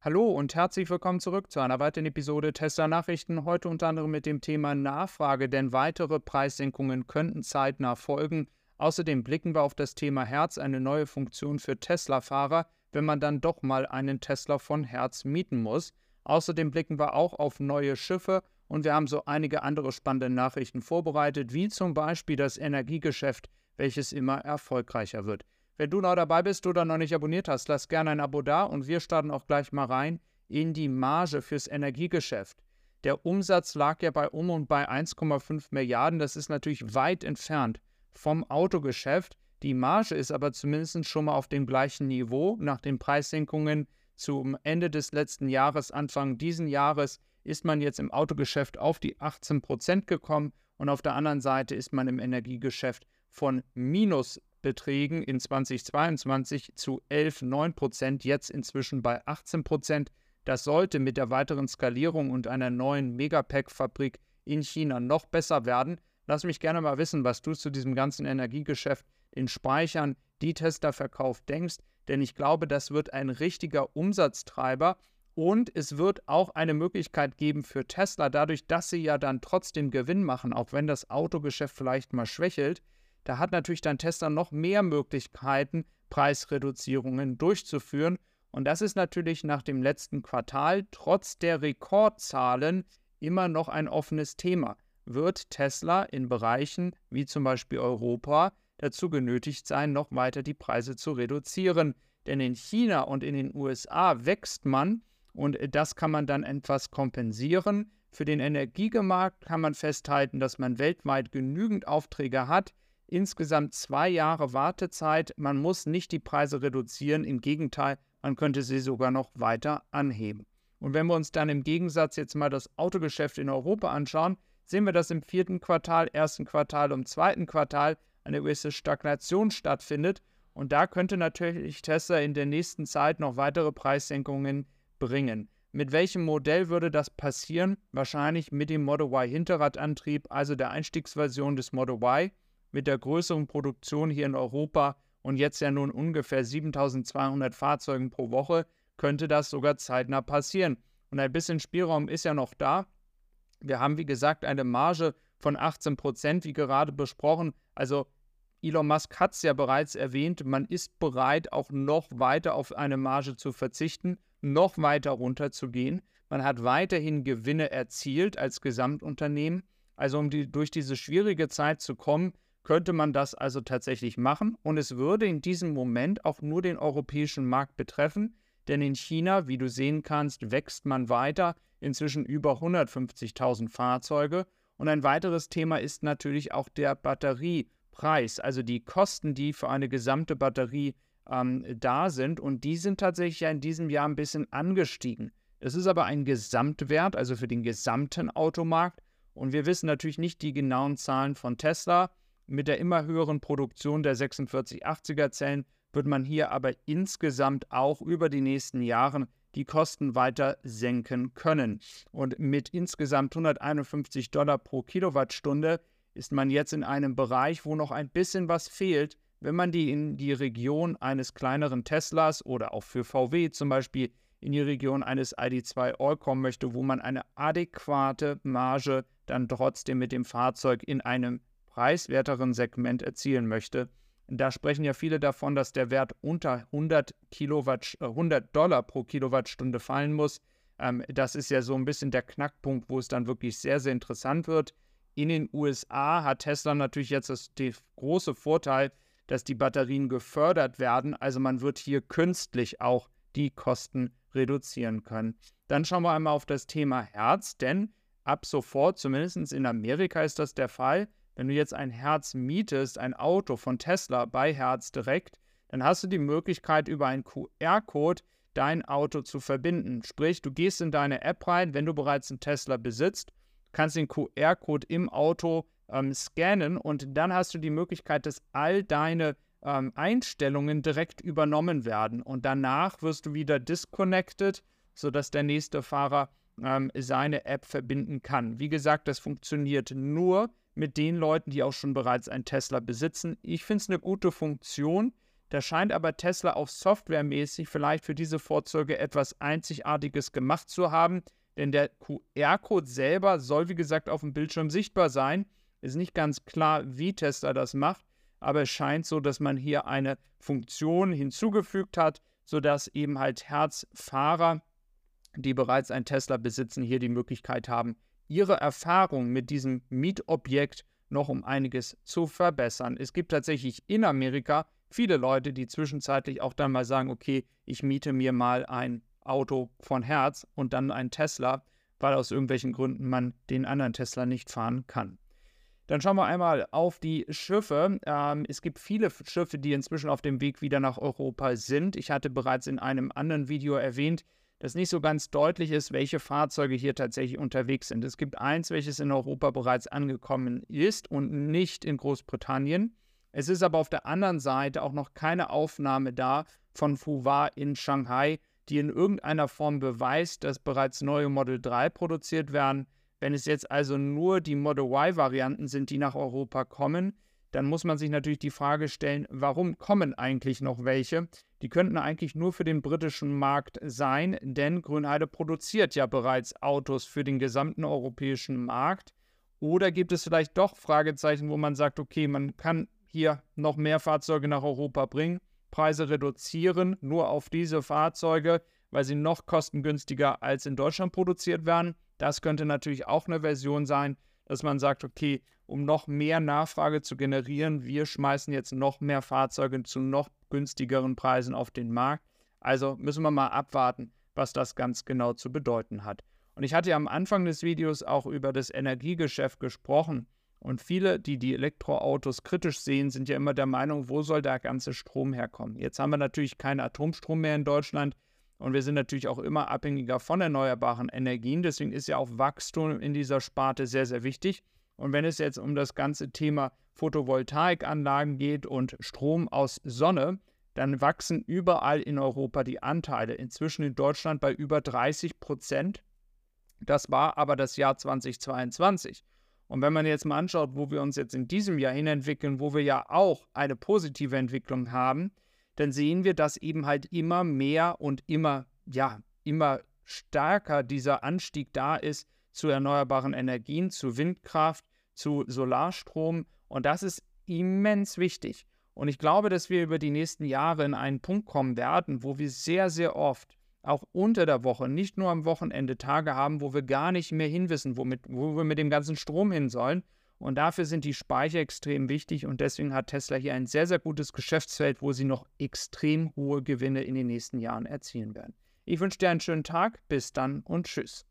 Hallo und herzlich willkommen zurück zu einer weiteren Episode Tesla Nachrichten. Heute unter anderem mit dem Thema Nachfrage, denn weitere Preissenkungen könnten zeitnah folgen. Außerdem blicken wir auf das Thema Herz, eine neue Funktion für Tesla-Fahrer, wenn man dann doch mal einen Tesla von Herz mieten muss. Außerdem blicken wir auch auf neue Schiffe und wir haben so einige andere spannende Nachrichten vorbereitet, wie zum Beispiel das Energiegeschäft, welches immer erfolgreicher wird. Wenn du neu dabei bist oder noch nicht abonniert hast, lass gerne ein Abo da und wir starten auch gleich mal rein in die Marge fürs Energiegeschäft. Der Umsatz lag ja bei um und bei 1,5 Milliarden. Das ist natürlich weit entfernt vom Autogeschäft. Die Marge ist aber zumindest schon mal auf dem gleichen Niveau. Nach den Preissenkungen zum Ende des letzten Jahres, Anfang diesen Jahres, ist man jetzt im Autogeschäft auf die 18 Prozent gekommen und auf der anderen Seite ist man im Energiegeschäft von minus Beträgen in 2022 zu 11,9 Prozent, jetzt inzwischen bei 18 Prozent. Das sollte mit der weiteren Skalierung und einer neuen Megapack-Fabrik in China noch besser werden. Lass mich gerne mal wissen, was du zu diesem ganzen Energiegeschäft, den Speichern, die Tesla verkauft, denkst, denn ich glaube, das wird ein richtiger Umsatztreiber und es wird auch eine Möglichkeit geben für Tesla, dadurch, dass sie ja dann trotzdem Gewinn machen, auch wenn das Autogeschäft vielleicht mal schwächelt, da hat natürlich dann Tesla noch mehr Möglichkeiten, Preisreduzierungen durchzuführen. Und das ist natürlich nach dem letzten Quartal trotz der Rekordzahlen immer noch ein offenes Thema. Wird Tesla in Bereichen wie zum Beispiel Europa dazu genötigt sein, noch weiter die Preise zu reduzieren? Denn in China und in den USA wächst man und das kann man dann etwas kompensieren. Für den Energiemarkt kann man festhalten, dass man weltweit genügend Aufträge hat, insgesamt zwei Jahre Wartezeit. Man muss nicht die Preise reduzieren, im Gegenteil, man könnte sie sogar noch weiter anheben. Und wenn wir uns dann im Gegensatz jetzt mal das Autogeschäft in Europa anschauen, sehen wir, dass im vierten Quartal, ersten Quartal und zweiten Quartal eine gewisse Stagnation stattfindet. Und da könnte natürlich Tesla in der nächsten Zeit noch weitere Preissenkungen bringen. Mit welchem Modell würde das passieren? Wahrscheinlich mit dem Model Y Hinterradantrieb, also der Einstiegsversion des Model Y mit der größeren Produktion hier in Europa und jetzt ja nun ungefähr 7200 Fahrzeugen pro Woche, könnte das sogar zeitnah passieren. Und ein bisschen Spielraum ist ja noch da. Wir haben, wie gesagt, eine Marge von 18 Prozent, wie gerade besprochen. Also Elon Musk hat es ja bereits erwähnt, man ist bereit, auch noch weiter auf eine Marge zu verzichten, noch weiter runterzugehen. Man hat weiterhin Gewinne erzielt als Gesamtunternehmen. Also um die, durch diese schwierige Zeit zu kommen, könnte man das also tatsächlich machen und es würde in diesem Moment auch nur den europäischen Markt betreffen, denn in China, wie du sehen kannst, wächst man weiter, inzwischen über 150.000 Fahrzeuge. Und ein weiteres Thema ist natürlich auch der Batteriepreis, also die Kosten, die für eine gesamte Batterie ähm, da sind. Und die sind tatsächlich ja in diesem Jahr ein bisschen angestiegen. Das ist aber ein Gesamtwert, also für den gesamten Automarkt. Und wir wissen natürlich nicht die genauen Zahlen von Tesla. Mit der immer höheren Produktion der 4680er Zellen wird man hier aber insgesamt auch über die nächsten Jahre die Kosten weiter senken können. Und mit insgesamt 151 Dollar pro Kilowattstunde ist man jetzt in einem Bereich, wo noch ein bisschen was fehlt, wenn man die in die Region eines kleineren Teslas oder auch für VW zum Beispiel in die Region eines ID2 All kommen möchte, wo man eine adäquate Marge dann trotzdem mit dem Fahrzeug in einem preiswerteren Segment erzielen möchte. Da sprechen ja viele davon, dass der Wert unter 100, Kilowatt, 100 äh, Dollar pro Kilowattstunde fallen muss. Ähm, das ist ja so ein bisschen der Knackpunkt, wo es dann wirklich sehr, sehr interessant wird. In den USA hat Tesla natürlich jetzt das, große Vorteil, dass die Batterien gefördert werden. Also man wird hier künstlich auch die Kosten reduzieren können. Dann schauen wir einmal auf das Thema Herz, denn ab sofort, zumindest in Amerika ist das der Fall, wenn du jetzt ein Herz mietest, ein Auto von Tesla bei Herz direkt, dann hast du die Möglichkeit, über einen QR-Code dein Auto zu verbinden. Sprich, du gehst in deine App rein, wenn du bereits einen Tesla besitzt, kannst den QR-Code im Auto ähm, scannen und dann hast du die Möglichkeit, dass all deine ähm, Einstellungen direkt übernommen werden. Und danach wirst du wieder disconnected, sodass der nächste Fahrer ähm, seine App verbinden kann. Wie gesagt, das funktioniert nur, mit den Leuten, die auch schon bereits einen Tesla besitzen. Ich finde es eine gute Funktion, Da scheint aber Tesla auch softwaremäßig vielleicht für diese Fahrzeuge etwas Einzigartiges gemacht zu haben, denn der QR-Code selber soll, wie gesagt, auf dem Bildschirm sichtbar sein. Ist nicht ganz klar, wie Tesla das macht, aber es scheint so, dass man hier eine Funktion hinzugefügt hat, sodass eben halt Herzfahrer, die bereits ein Tesla besitzen, hier die Möglichkeit haben, ihre Erfahrung mit diesem Mietobjekt noch um einiges zu verbessern. Es gibt tatsächlich in Amerika viele Leute, die zwischenzeitlich auch dann mal sagen, okay, ich miete mir mal ein Auto von Herz und dann ein Tesla, weil aus irgendwelchen Gründen man den anderen Tesla nicht fahren kann. Dann schauen wir einmal auf die Schiffe. Ähm, es gibt viele Schiffe, die inzwischen auf dem Weg wieder nach Europa sind. Ich hatte bereits in einem anderen Video erwähnt, dass nicht so ganz deutlich ist, welche Fahrzeuge hier tatsächlich unterwegs sind. Es gibt eins, welches in Europa bereits angekommen ist und nicht in Großbritannien. Es ist aber auf der anderen Seite auch noch keine Aufnahme da von Fuwa in Shanghai, die in irgendeiner Form beweist, dass bereits neue Model 3 produziert werden. Wenn es jetzt also nur die Model Y-Varianten sind, die nach Europa kommen, dann muss man sich natürlich die Frage stellen, warum kommen eigentlich noch welche? Die könnten eigentlich nur für den britischen Markt sein, denn Grünheide produziert ja bereits Autos für den gesamten europäischen Markt. Oder gibt es vielleicht doch Fragezeichen, wo man sagt, okay, man kann hier noch mehr Fahrzeuge nach Europa bringen, Preise reduzieren nur auf diese Fahrzeuge, weil sie noch kostengünstiger als in Deutschland produziert werden. Das könnte natürlich auch eine Version sein, dass man sagt, okay, um noch mehr Nachfrage zu generieren, wir schmeißen jetzt noch mehr Fahrzeuge zu noch günstigeren Preisen auf den Markt. Also müssen wir mal abwarten, was das ganz genau zu bedeuten hat. Und ich hatte ja am Anfang des Videos auch über das Energiegeschäft gesprochen. Und viele, die die Elektroautos kritisch sehen, sind ja immer der Meinung, wo soll der ganze Strom herkommen? Jetzt haben wir natürlich keinen Atomstrom mehr in Deutschland und wir sind natürlich auch immer abhängiger von erneuerbaren Energien. Deswegen ist ja auch Wachstum in dieser Sparte sehr, sehr wichtig. Und wenn es jetzt um das ganze Thema Photovoltaikanlagen geht und Strom aus Sonne, dann wachsen überall in Europa die Anteile. Inzwischen in Deutschland bei über 30 Prozent. Das war aber das Jahr 2022. Und wenn man jetzt mal anschaut, wo wir uns jetzt in diesem Jahr hinentwickeln, wo wir ja auch eine positive Entwicklung haben, dann sehen wir, dass eben halt immer mehr und immer, ja, immer stärker dieser Anstieg da ist zu erneuerbaren Energien, zu Windkraft, zu Solarstrom. Und das ist immens wichtig. Und ich glaube, dass wir über die nächsten Jahre in einen Punkt kommen werden, wo wir sehr, sehr oft auch unter der Woche, nicht nur am Wochenende Tage haben, wo wir gar nicht mehr hinwissen, womit, wo wir mit dem ganzen Strom hin sollen. Und dafür sind die Speicher extrem wichtig und deswegen hat Tesla hier ein sehr, sehr gutes Geschäftsfeld, wo sie noch extrem hohe Gewinne in den nächsten Jahren erzielen werden. Ich wünsche dir einen schönen Tag, bis dann und tschüss.